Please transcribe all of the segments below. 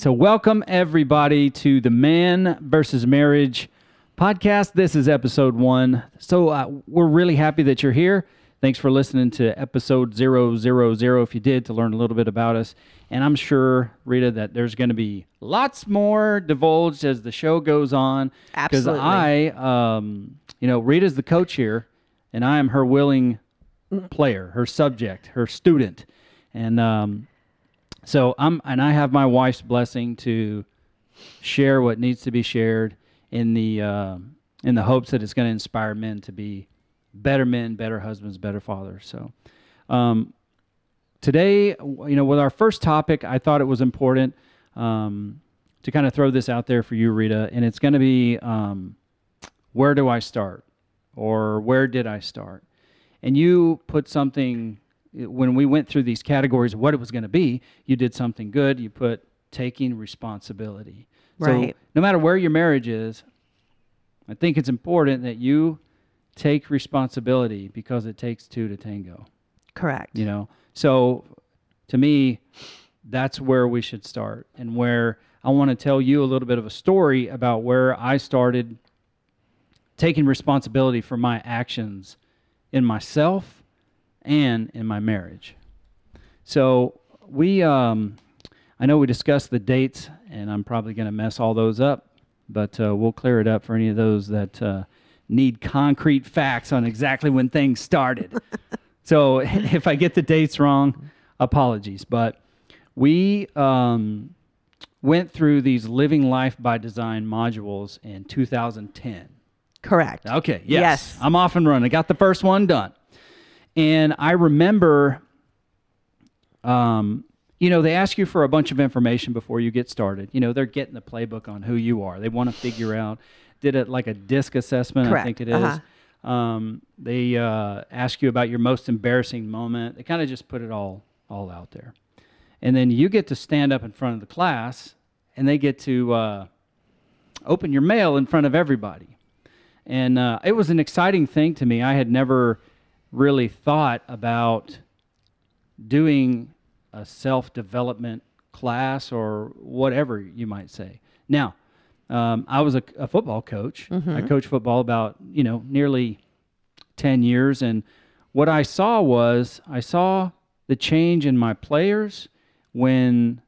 So, welcome everybody to the Man versus Marriage podcast. This is episode one. So, uh, we're really happy that you're here. Thanks for listening to episode 000 if you did to learn a little bit about us. And I'm sure, Rita, that there's going to be lots more divulged as the show goes on. Absolutely. Because I, um, you know, Rita's the coach here, and I am her willing player, her subject, her student. And um, so I'm, and I have my wife's blessing to share what needs to be shared in the uh, in the hopes that it's going to inspire men to be better men, better husbands, better fathers. So um, today, you know, with our first topic, I thought it was important um, to kind of throw this out there for you, Rita, and it's going to be um, where do I start, or where did I start? And you put something when we went through these categories of what it was going to be. You did something good. You put taking responsibility. Right. So no matter where your marriage is, I think it's important that you take responsibility because it takes two to tango Correct. you know so to me that's where we should start and where i want to tell you a little bit of a story about where i started taking responsibility for my actions in myself and in my marriage so we um, i know we discussed the dates and i'm probably going to mess all those up but uh, we'll clear it up for any of those that uh, need concrete facts on exactly when things started so if I get the dates wrong, apologies. But we um, went through these Living Life by Design modules in 2010. Correct. Okay, yes. Yes. I'm off and running. I got the first one done. And I remember, um, you know, they ask you for a bunch of information before you get started. You know, they're getting the playbook on who you are. They want to figure out, did it like a disc assessment, I think it is. Uh-huh. Um, they uh, ask you about your most embarrassing moment. They kind of just put it all all out there. And then you get to stand up in front of the class and they get to uh, open your mail in front of everybody and uh, it was an exciting thing to me. I had never really thought about doing a self development class or whatever you might say. Now, um, I was a, a football coach. I coached football about you know nearly ten years, and what I saw was I saw the change in my players when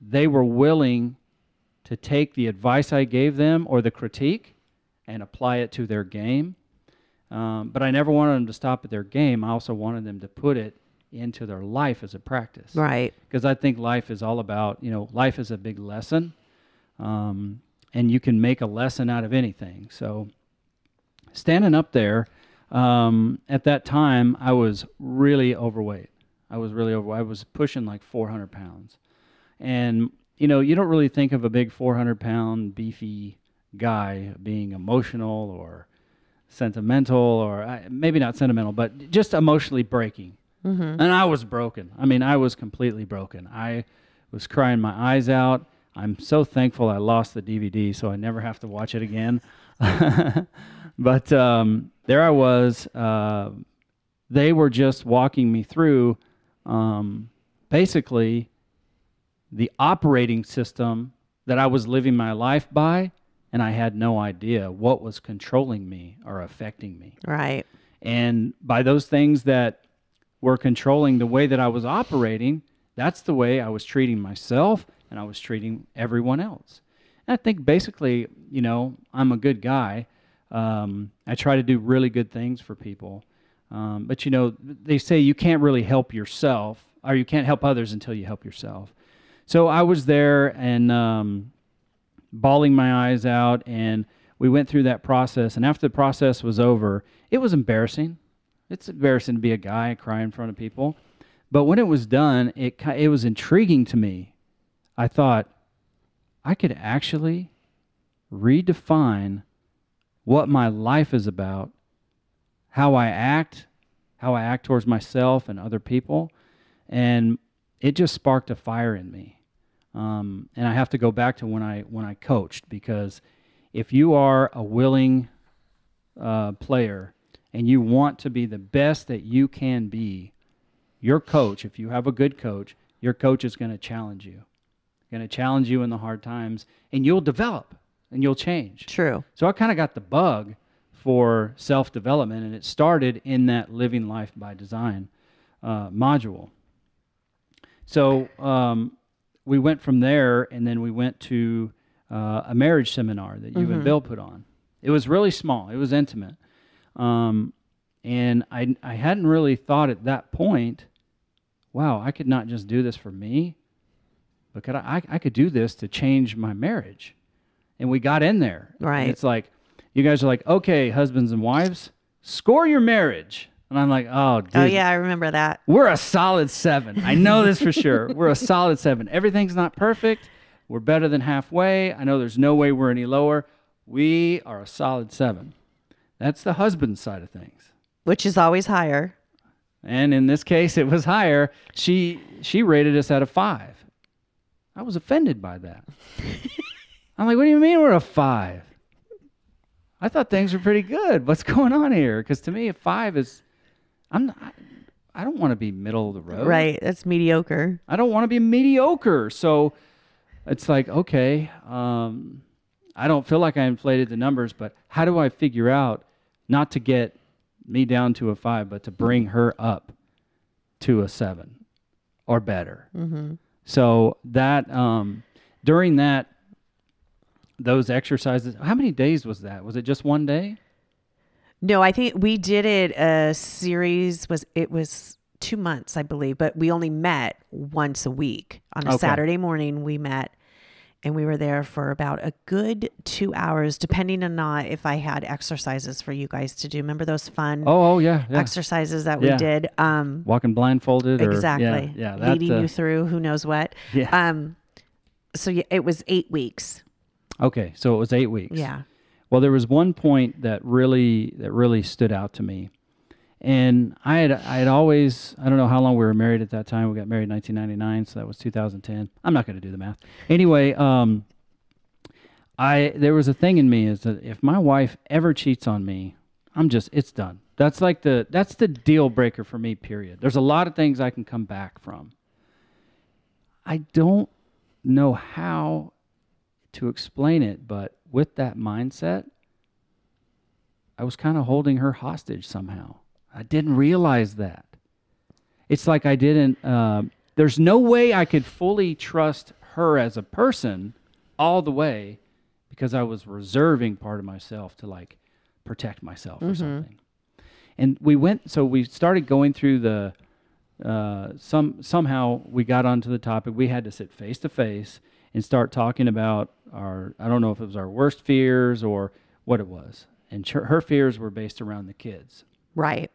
they were willing to take the advice I gave them or the critique and apply it to their game. Um, but I never wanted them to stop at their game. I also wanted them to put it into their life as a practice. Right. Because I think life is all about, you know, life is a big lesson. Um, and you can make a lesson out of anything. So standing up there, um, at that time, I was really overweight. I was really overweight. I was pushing like 400 pounds. And, you know, you don't really think of a big 400 pound, beefy guy being emotional or sentimental or uh, maybe not sentimental, but just emotionally breaking. And I was broken. I mean, I was completely broken. I was crying my eyes out. I'm so thankful I lost the DVD so I never have to watch it again. but um, there I was. Uh, they were just walking me through um, basically the operating system that I was living my life by, and I had no idea what was controlling me or affecting me. Right. And by those things that were controlling the way that I was operating, that's the way I was treating myself and I was treating everyone else. And I think basically, you know, I'm a good guy. Um, I try to do really good things for people. Um, but, you know, they say you can't really help yourself or you can't help others until you help yourself. So I was there and um, bawling my eyes out, and we went through that process. And after the process was over, it was embarrassing. It's embarrassing to be a guy and cry in front of people. But when it was done, it it was intriguing to me. I thought I could actually redefine what my life is about, how I act, how I act towards myself and other people, and it just sparked a fire in me. Um, and I have to go back to when I when I coached because if you are a willing uh, player and you want to be the best that you can be, your coach, if you have a good coach, your coach is going to challenge you. going to challenge you in the hard times, and you'll develop and you'll change. True. So I kind of got the bug for self development, and it started in that Living Life by Design uh, module. So um, we went from there, and then we went to uh, a marriage seminar that you and Bill put on. It was really small, it was intimate. Um, and I, I hadn't really thought at that point, wow, I could not just do this for me, but could I, I, I could do this to change my marriage. And we got in there. And Right. it's like, you guys are like, okay, husbands and wives, score your marriage. And I'm like, oh, oh dude, Oh yeah, I remember that. we're a solid seven. I know this for sure. We're a solid seven. Everything's not perfect. We're better than halfway. I know there's no way we're any lower. We are a solid seven. That's the husband side of things. Which is always higher. And in this case, it was higher. She she rated us at a five. I was offended by that. I'm like, what do you mean we're a five? I thought things were pretty good. What's going on here? Because to me, a five is, I'm not, I don't want to be middle of the road. Right. That's mediocre. I don't want to be mediocre. So it's like, okay, um, I don't feel like I inflated the numbers, but how do I figure out not to get me down to a five, but to bring her up to a seven or better? Mm-hmm. So that um, during that those exercises, how many days was that? Was it just one day? No, I think we did it a series was it was two months, I believe, but we only met once a week. On a Okay. Saturday morning we met and we were there for about a good two hours, depending on not if I had exercises for you guys to do. Remember those fun Oh, oh yeah, yeah. exercises that we did? Um Walking blindfolded, or exactly. yeah, yeah, that, leading uh, you through who knows what. yeah. Um so yeah, it was eight weeks. okay, so it was eight weeks. Yeah. Well, there was one point that really that really stood out to me, and I had I had always I don't know how long we were married at that time. We got married in 1999, so that was 2010. I'm not going to do the math. Anyway, um, I there was a thing in me is that if my wife ever cheats on me, I'm just it's done. That's like the that's the deal breaker for me. Period. There's a lot of things I can come back from. I don't know how to explain it, but with that mindset, I was kind of holding her hostage somehow. I didn't realize that. It's like I didn't, uh, there's no way I could fully trust her as a person all the way because I was reserving part of myself to like protect myself or something. And we went, so we started going through the, uh, some somehow we got onto the topic. We had to sit face to face and start talking about our. I don't know if it was our worst fears or what it was. And ch- her fears were based around the kids. Right.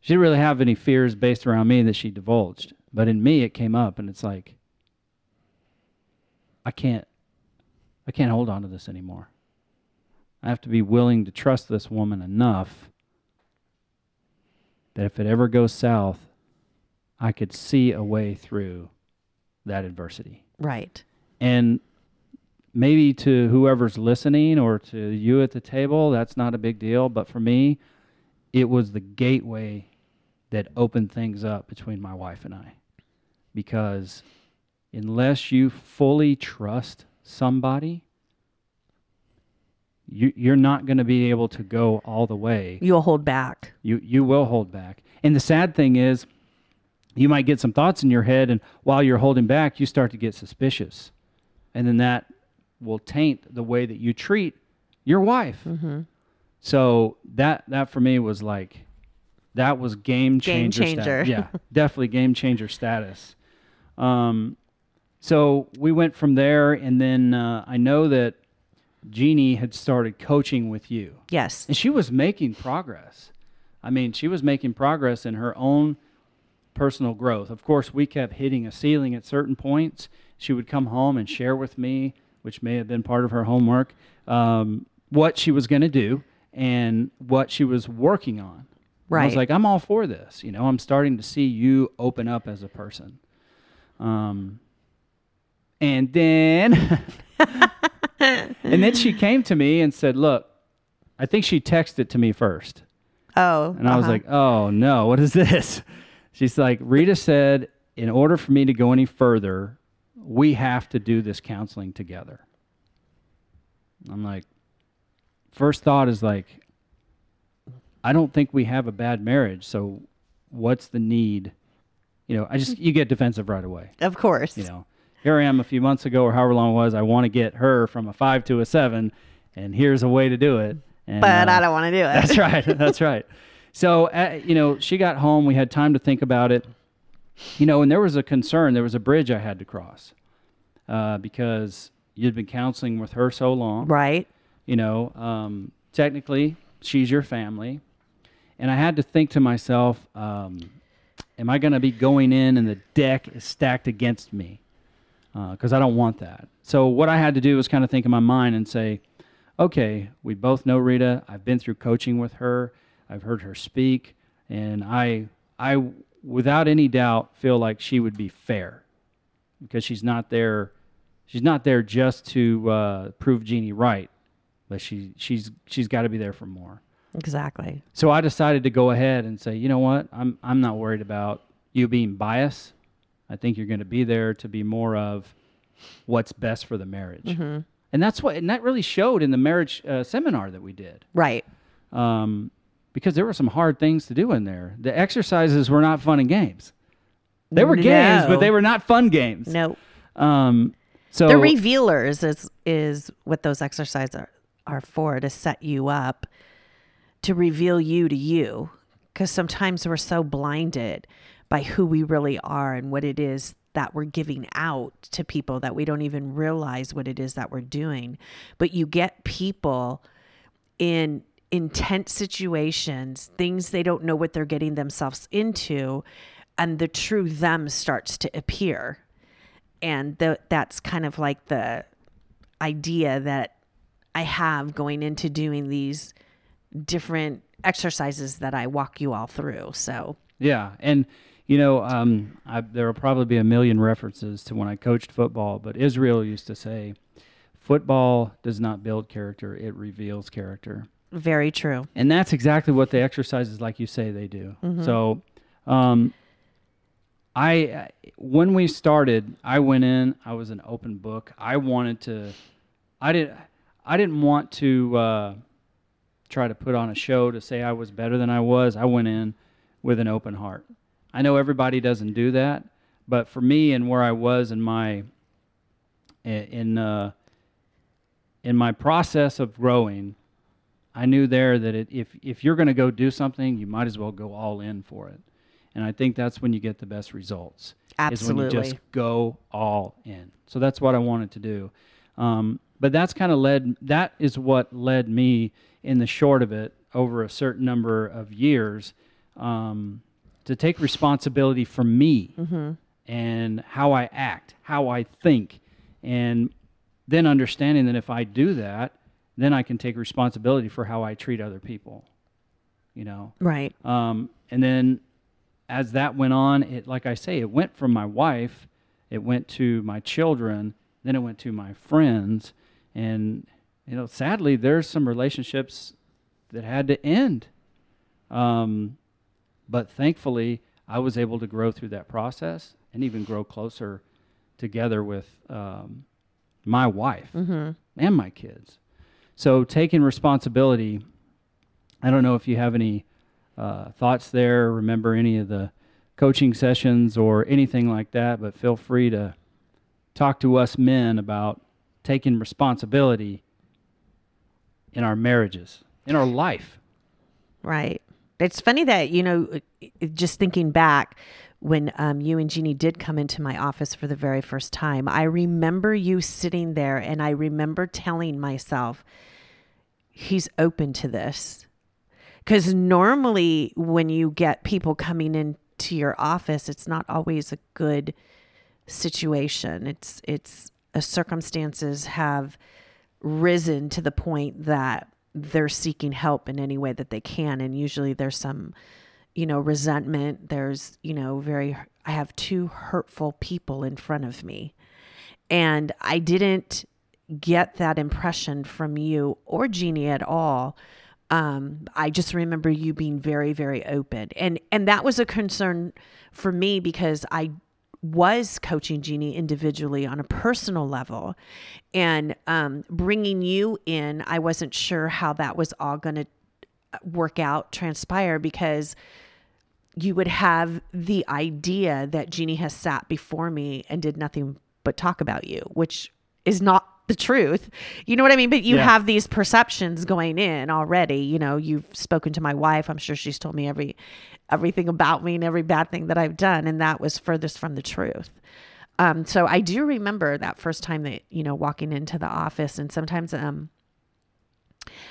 She didn't really have any fears based around me that she divulged, but in me it came up, and it's like I can't. I can't hold on to this anymore. I have to be willing to trust this woman enough that if it ever goes south, I could see a way through that adversity. Right. And maybe to whoever's listening or to you at the table, that's not a big deal. But for me, it was the gateway that opened things up between my wife and I. Because unless you fully trust somebody, you, you're not going to be able to go all the way You'll hold back. you you will hold back. And the sad thing is, you might get some thoughts in your head, and while you're holding back, you start to get suspicious, and then that will taint the way that you treat your wife. Mm-hmm. So that that for me was like, that was game Game changer. sta- changer. yeah, definitely game changer status. Um, so we went from there, and then uh, I know that Jeannie had started coaching with you. Yes. And she was making progress. I mean, she was making progress in her own personal growth. Of course, we kept hitting a ceiling at certain points. She would come home and share with me, which may have been part of her homework, um, what she was going to do and what she was working on. And I was like, I'm all for this. You know, I'm starting to see you open up as a person. Um, and then, and then she came to me and said, "Look, I think she texted to me first. Oh. And I was uh-huh. like, oh no, what is this? She's like, Rita said, in order for me to go any further we have to do this counseling together. I'm like, first thought is like, I don't think we have a bad marriage. So what's the need? You know, I just, you get defensive right away. Of course. You know, here I am a few months ago or however long it was. I want to get her from a five to a seven, and here's a way to do it. And, but uh, I don't want to do it. That's right. That's right. So, uh, you know, she got home. We had time to think about it. You know, and there was a concern. There was a bridge I had to cross uh, because you'd been counseling with her so long. Right. You know, um, technically, she's your family. And I had to think to myself, um, am I going to be going in and the deck is stacked against me? Because uh, I don't want that. So, what I had to do was kind of think in my mind and say, okay, we both know Rita. I've been through coaching with her. I've heard her speak, and I, I, without any doubt, feel like she would be fair, because she's not there. She's not there just to uh, prove Jeannie right, but she, she's, she's got to be there for more. Exactly. So I decided to go ahead and say, you know what? I'm, I'm not worried about you being biased. I think you're going to be there to be more of what's best for the marriage. Mm-hmm. And that's what, and that really showed in the marriage uh, seminar that we did. Right. Um, because there were some hard things to do in there. The exercises were not fun and games. They were games, but they were not fun games. No. Um, so the revealers is is what those exercises are, are for to set you up to reveal you to you because sometimes we're so blinded by who we really are and what it is that we're giving out to people that we don't even realize what it is that we're doing but you get people in intense situations things they don't know what they're getting themselves into and the true them starts to appear and the, that's kind of like the idea that I have going into doing these different exercises that I walk you all through. So, Yeah, and you know, um, I, there will probably be a million references to when I coached football, but Israel used to say, "Football does not build character; it reveals character." Very true. And that's exactly what the exercises, like you say, they do. So, um, I when we started, I went in. I was an open book. I wanted to. I didn't. I didn't want to uh, try to put on a show to say I was better than I was. I went in with an open heart. I know everybody doesn't do that, but for me and where I was in my in uh, in my process of growing, I knew there that it, if if you're going to go do something, you might as well go all in for it. And I think that's when you get the best results. Is when you Absolutely. just go all in. So that's what I wanted to do. Um, but that's kind of led. That is what led me in the short of it over a certain number of years um, to take responsibility for me and how I act, how I think, and then understanding that if I do that, then I can take responsibility for how I treat other people. You know, Right. um, and then as that went on, it like I say, it went from my wife, it went to my children, then it went to my friends, and you know, sadly, there's some relationships that had to end. Um, but thankfully, I was able to grow through that process and even grow closer together with um, my wife and my kids. So taking responsibility. I don't know if you have any uh, thoughts there. Remember any of the coaching sessions or anything like that, but feel free to talk to us men about taking responsibility in our marriages, in our life. Right. It's funny that, you know, just thinking back when um, you and Jeannie did come into my office for the very first time, I remember you sitting there and I remember telling myself, he's open to this. Because normally when you get people coming into your office, it's not always a good situation. It's, it's, uh, circumstances have risen to the point that they're seeking help in any way that they can and usually there's some you know resentment. There's you know very i have two hurtful people in front of me. And i didn't get that impression from you or jeannie at all. Um, i just remember you being very very open. And and that was a concern for me because i was coaching Jeannie individually on a personal level. And um, bringing you in. I wasn't sure how that was all going to work out, transpire, because you would have the idea that Jeannie has sat before me and did nothing but talk about you, which is not the truth. You know what I mean? But you Yeah. have these perceptions going in already. You know, you've spoken to my wife. I'm sure she's told me every everything about me and every bad thing that I've done, and that was furthest from the truth. Um, so I do remember that first time that you know walking into the office, and sometimes um,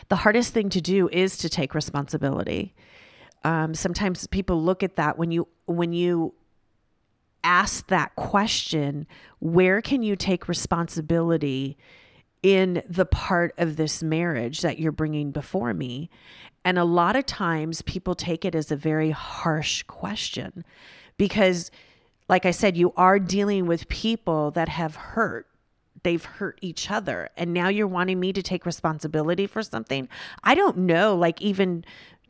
the hardest thing to do is to take responsibility. Um, sometimes people look at that when you when you ask that question, where can you take responsibility in the part of this marriage that you're bringing before me? And a lot of times people take it as a very harsh question because, like I said, you are dealing with people that have hurt. They've hurt each other. And now you're wanting me to take responsibility for something. I don't know, like, even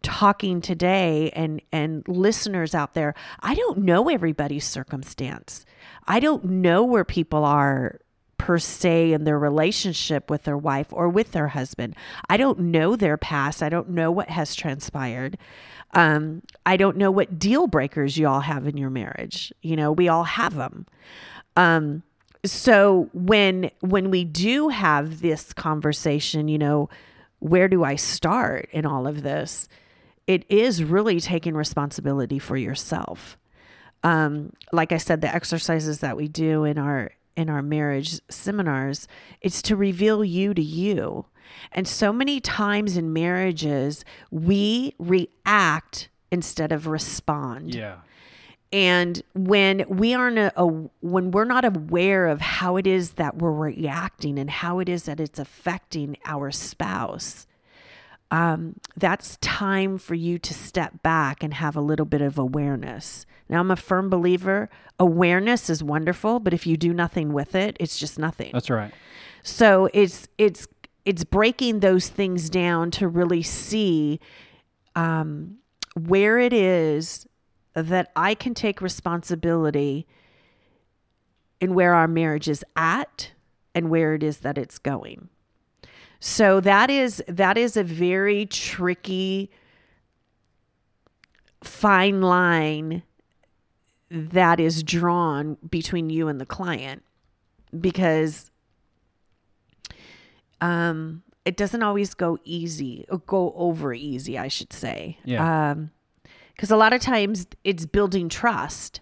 talking today and and listeners out there i don't know everybody's circumstance. I don't know where people are per se in their relationship with their wife or with their husband. I don't know their past. I don't know what has transpired. Um, i don't know what deal breakers you all have in your marriage. You know we all have them um, so when when we do have this conversation you know where do i start in all of this it is really taking responsibility for yourself. Um, like I said, the exercises that we do in our in our marriage seminars, it's to reveal you to you. And so many times in marriages, we react instead of respond. Yeah. And when we aren't a, a, when we're not aware of how it is that we're reacting and how it is that it's affecting our spouse, um, that's time for you to step back and have a little bit of awareness. Now, I'm a firm believer awareness is wonderful, but if you do nothing with it, it's just nothing. That's right. So it's it's it's breaking those things down to really see um, where it is that I can take responsibility in where our marriage is at and where it is that it's going. So that is that is a very tricky fine line that is drawn between you and the client because um it doesn't always go easy or go over easy i should say Yeah. um because a lot of times it's building trust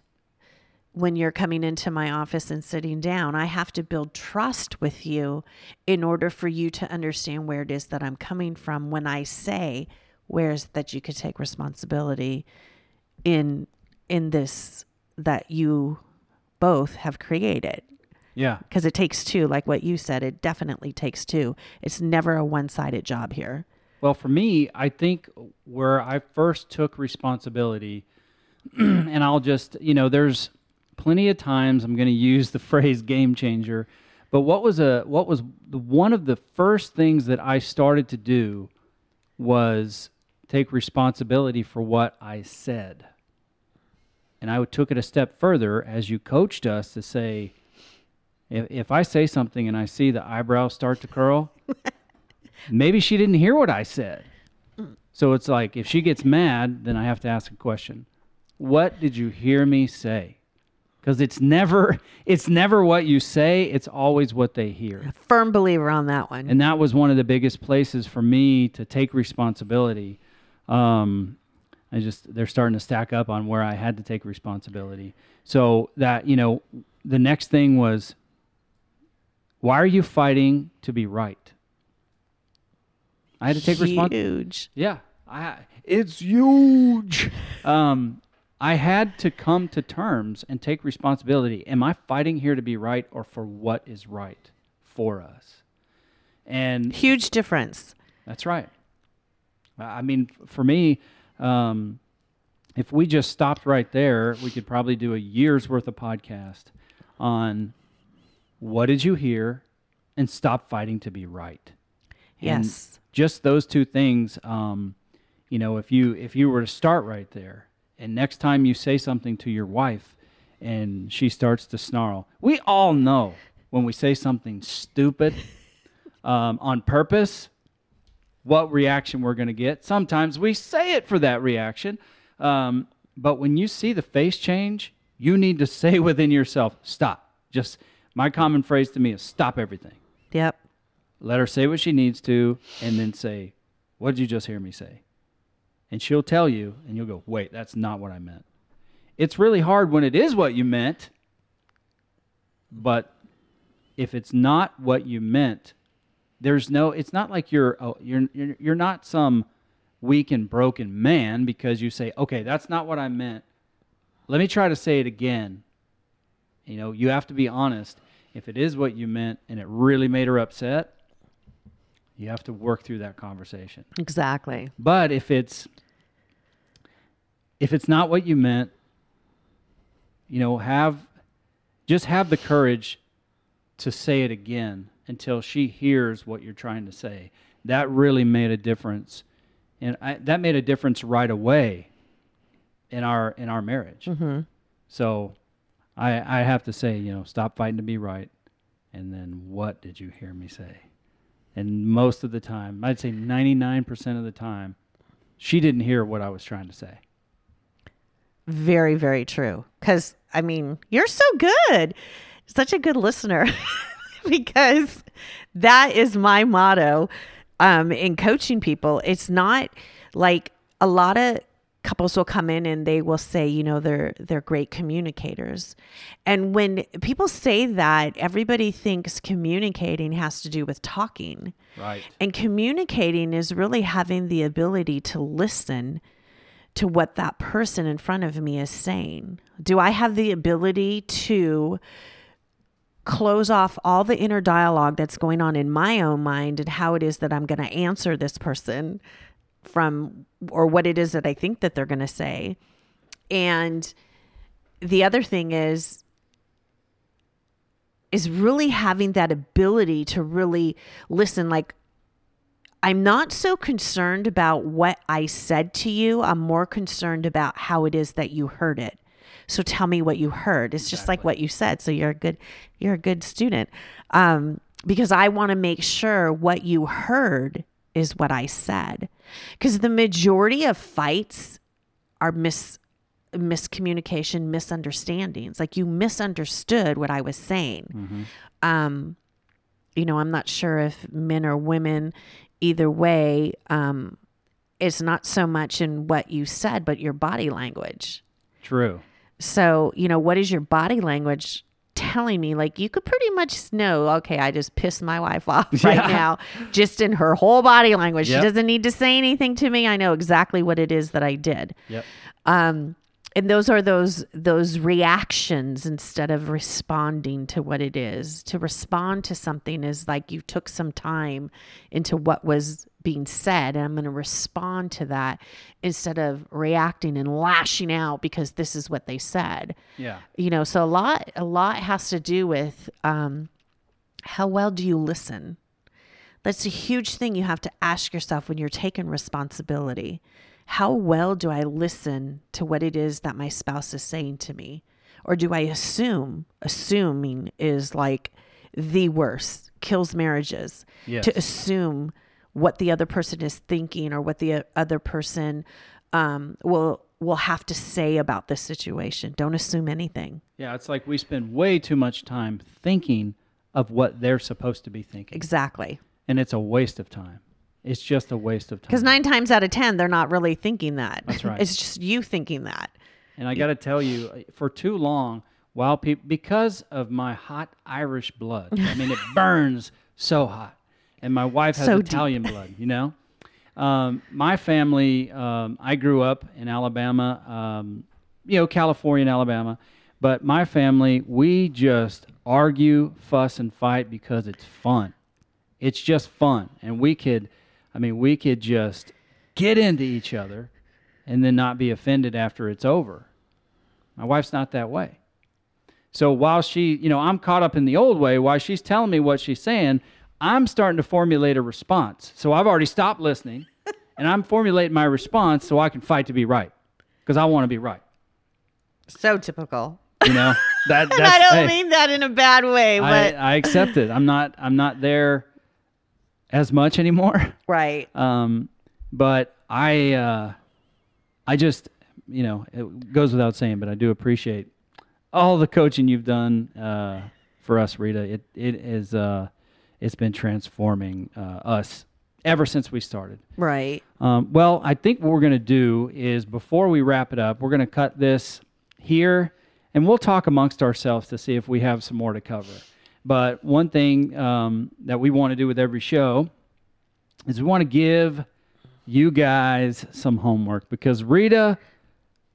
when you're coming into my office and sitting down i have to build trust with you in order for you to understand where it is that i'm coming from when i say where's that you could take responsibility in in this that you both have created? Yeah. because it takes two like what you said it definitely takes two. It's never a one-sided job here. Well, for me, I think where I first took responsibility, and I'll just, you know, there's plenty of times I'm going to use the phrase game changer, but what was a what was the one of the first things that I started to do was take responsibility for what I said. And I took it a step further as you coached us to say, if, if I say something and I see the eyebrows start to curl, maybe she didn't hear what I said. Mm. So it's like if she gets mad, then I have to ask a question. What did you hear me say? Because it's never it's never what you say, it's always what they hear. A firm believer on that one And that was one of the biggest places for me to take responsibility. Um, I just they're starting to stack up on where I had to take responsibility. So that you know, the next thing was, why are you fighting to be right? I had to take responsibility. huge Yeah, I it's huge. um, I had to come to terms and take responsibility. Am I fighting here to be right or for what is right for us? And huge difference that's right. I mean, for me, um, if we just stopped right there, we could probably do a year's worth of podcast on what did you hear and stop fighting to be right. And yes just those two things. Um, you know, if you if you were to start right there, and next time you say something to your wife, and she starts to snarl. We all know when we say something stupid um, on purpose what reaction we're going to get. Sometimes we say it for that reaction. Um, but when you see the face change, you need to say within yourself, stop. Just my common phrase to me is stop everything. Yep. Let her say what she needs to, and then say, What did you just hear me say? And she'll tell you, and you'll go, Wait, that's not what I meant. It's really hard when it is what you meant, but if it's not what you meant, there's no. It's not like you're oh, you're you're, you're not some weak and broken man because you say, okay, that's not what I meant. Let me try to say it again. You know, you have to be honest. If it is what you meant and it really made her upset, you have to work through that conversation. Exactly. But if it's if it's not what you meant, you know, have just have the courage to say it again until she hears what you're trying to say. That really made a difference and I, that made a difference right away in our in our marriage. Mm-hmm. So I I have to say, you know, stop fighting to be right, and then what did you hear me say? And most of the time, I'd say 99% of the time, she didn't hear what I was trying to say. Very, very true. Because, I mean, you're so good. Such a good listener. because that is my motto um, in coaching people. It's not like a lot of couples will come in and they will say you know they're they're great communicators and when people say that everybody thinks communicating has to do with talking Right. and communicating is really having the ability to listen to what that person in front of me is saying. Do I have the ability to close off all the inner dialogue that's going on in my own mind and how it is that I'm going to answer this person from or what it is that I think that they're going to say? And the other thing is is really having that ability to really listen like I'm not so concerned about what I said to you. I'm more concerned about how it is that you heard it. So tell me what you heard. It's just like what you said. So you're a good you're a good student. Um, because I want to make sure what you heard is what I said. Because the majority of fights are mis miscommunication, misunderstandings. Like you misunderstood what I was saying. Um, you know, I'm not sure if men or women, either way, um, it's not so much in what you said, but your body language. True. So, you know, what is your body language telling me? Like, you could pretty much know, okay, I just pissed my wife off right Yeah. now, just in her whole body language. Yep. She doesn't need to say anything to me. I know exactly what it is that I did. Yep. Um, and those are those those reactions instead of responding to what it is. To respond to something is like you took some time into what was being said, and I'm going to respond to that instead of reacting and lashing out because this is what they said. Yeah. You know, so a lot a lot has to do with um, how well do you listen. That's a huge thing you have to ask yourself when you're taking responsibility. How well do I listen to what it is that my spouse is saying to me? Or do I assume? Assuming is like the worst, kills marriages. Yes. To assume what the other person is thinking or what the other person um, will will have to say about this situation. Don't assume anything. Yeah, it's like we spend way too much time thinking of what they're supposed to be thinking. Exactly. And it's a waste of time. It's just a waste of time. Because nine times out of 10, they're not really thinking that. That's right. it's just you thinking that. And I got to tell you, uh, for too long, while people, because of my hot Irish blood, I mean, it burns so hot. And my wife has So deep. Italian blood, you know? Um, my family, um, I grew up in Alabama, um, you know, California and Alabama. But my family, we just argue, fuss, and fight because it's fun. It's just fun. And we could, I mean, we could just get into each other and then not be offended after it's over. My wife's not that way. So while she, you know, I'm caught up in the old way, while she's telling me what she's saying, I'm starting to formulate a response. So I've already stopped listening and I'm formulating my response so I can fight to be right because I want to be right. So typical. You know that. That's, and I don't hey, mean that in a bad way, but I, I accept it. I'm not. I'm not there as much anymore. right. Um, but I, uh, I just, you know, it goes without saying, but I do appreciate all the coaching you've done uh, for us, Rita. It it is uh, it's been transforming uh, us ever since we started. Right. Um, well, I think what we're going to do is before we wrap it up, we're going to cut this here and we'll talk amongst ourselves to see if we have some more to cover. But one thing um, that we want to do with every show is we want to give you guys some homework because Rita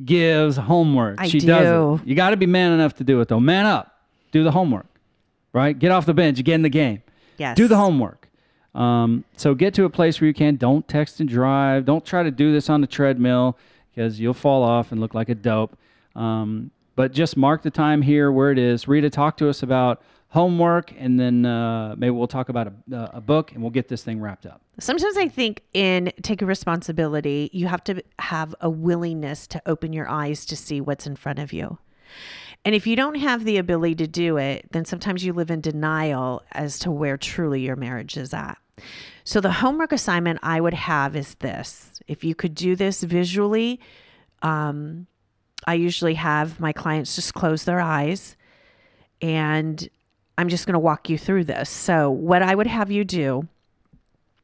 gives homework. I she do. does it. You got to be man enough to do it, though. Man up. Do the homework, right? Get off the bench. Get in the game. Yes. Do the homework. Um, so get to a place where you can. Don't text and drive. Don't try to do this on the treadmill because you'll fall off and look like a dope. Um, but just mark the time here where it is. Rita, talk to us about homework, and then uh, maybe we'll talk about a, a book, and we'll get this thing wrapped up. Sometimes I think in taking responsibility, you have to have a willingness to open your eyes to see what's in front of you. And if you don't have the ability to do it, then sometimes you live in denial as to where truly your marriage is at. So, the homework assignment I would have is this if you could do this visually, um, I usually have my clients just close their eyes and I'm just going to walk you through this. So, what I would have you do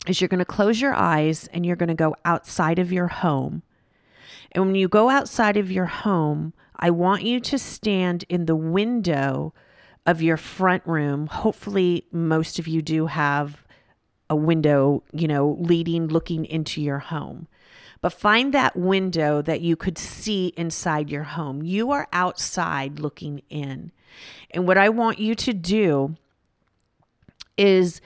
is you're going to close your eyes and you're going to go outside of your home. And when you go outside of your home, I want you to stand in the window of your front room. Hopefully, most of you do have a window, you know, leading, looking into your home. But find that window that you could see inside your home. You are outside looking in. And what I want you to do is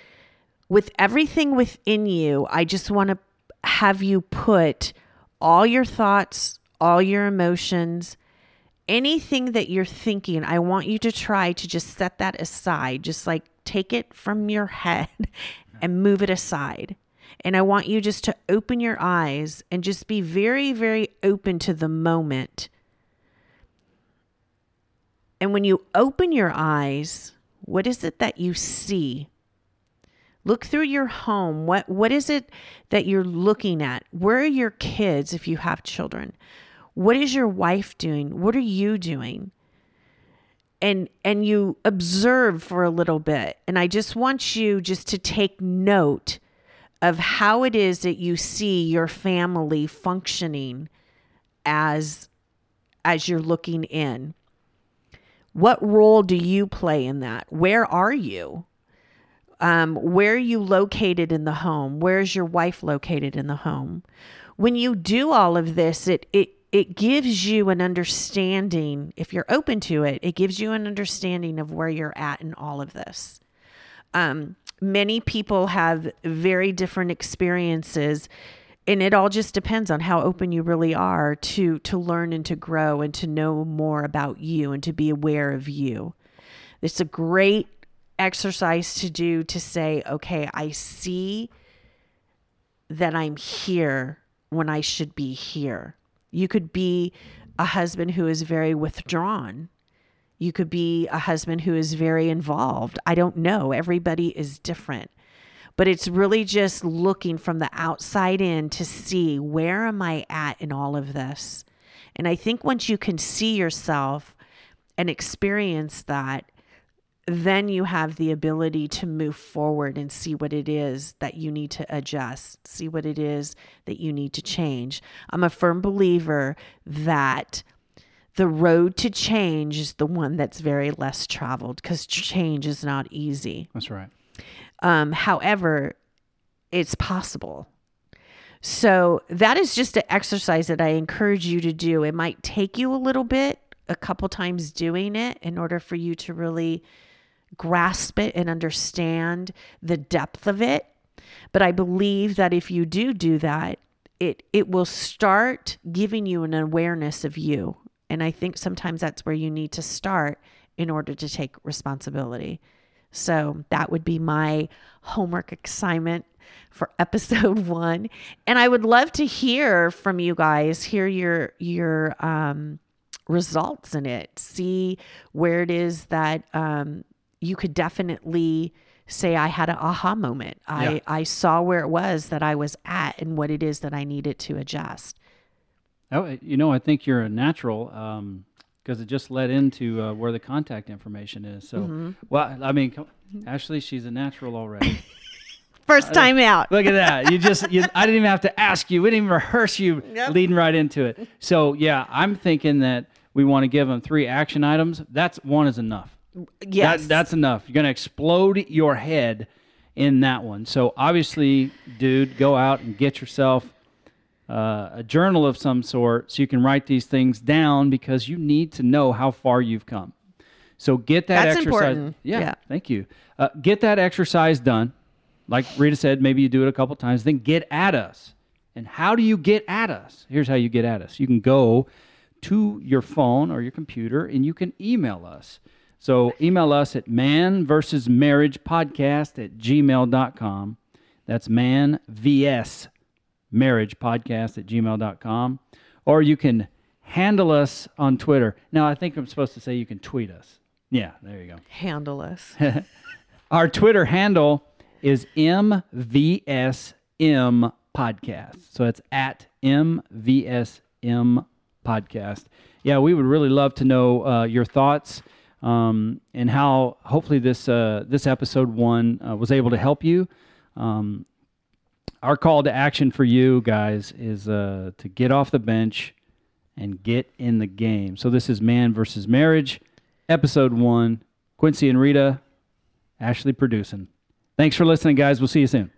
with everything within you, I just want to have you put all your thoughts, all your emotions, anything that you're thinking, I want you to try to just set that aside. Just like take it from your head and move it aside. And I want you just to open your eyes and just be very, very open to the moment. And when you open your eyes, what is it that you see? Look through your home. What what is it that you're looking at? Where are your kids if you have children? What is your wife doing? What are you doing? And and you observe for a little bit. And I just want you just to take note of how it is that you see your family functioning as as you're looking in. What role do you play in that? Where are you? Um, where are you located in the home? Where's your wife located in the home? When you do all of this, it it it gives you an understanding. If you're open to it, it gives you an understanding of where you're at in all of this. Um, many people have very different experiences and it all just depends on how open you really are to to learn and to grow and to know more about you and to be aware of you. It's a great exercise to do to say okay i see that i'm here when i should be here. You could be a husband who is very withdrawn you could be a husband who is very involved i don't know everybody is different but it's really just looking from the outside in to see where am I at in all of this. And I think once you can see yourself and experience that, then you have the ability to move forward and see what it is that you need to adjust, see what it is that you need to change. I'm a firm believer that the road to change is the one that's very less traveled because change is not easy. That's right. Um, however, it's possible. So that is just an exercise that I encourage you to do. It might take you a little bit, a couple times doing it in order for you to really grasp it and understand the depth of it. But I believe that if you do do that, it it will start giving you an awareness of you. And I think sometimes that's where you need to start in order to take responsibility. So that would be my homework assignment for episode one. And I would love to hear from you guys, hear your your um, results in it. See where it is that um, you could definitely say I had an aha moment. I, Yeah. I saw where it was that I was at and what it is that I needed to adjust. Oh, you know, I think you're a natural because it just led into uh, where the contact information is. So, Mm-hmm. well, I mean, come, Ashley, she's a natural already. First time out. Look at that. You just, you, I didn't even have to ask you. We didn't even rehearse you Yep. leading right into it. So, yeah, I'm thinking that we want to give them three action items. That's one is enough. Yes. That, that's enough. You're going to explode your head in that one. So, obviously, dude, go out and get yourself uh, a journal of some sort so you can write these things down because you need to know how far you've come. So get that That's exercise. important. Yeah, Yeah. thank you. Uh, get that exercise done. Like Rita said, maybe you do it a couple times. Then get at us. And how do you get at us? Here's how you get at us. You can go to your phone or your computer and you can email us. So email us at man versus marriage podcast at gmail.com. That's man vs marriage podcast at gmail.com. Or you can handle us on Twitter. Now, I think I'm supposed to say you can tweet us. Yeah, there you go. Handle us. Our Twitter handle is MVSM Podcast. So it's at MVSM Podcast. Yeah, we would really love to know uh, your thoughts um, and how hopefully this uh, this episode one uh, was able to help you. Um, our call to action for you guys is uh, to get off the bench and get in the game. So this is Man versus Marriage, episode one. Quincy and Rita, Ashley producing. Thanks for listening, guys. We'll see you soon.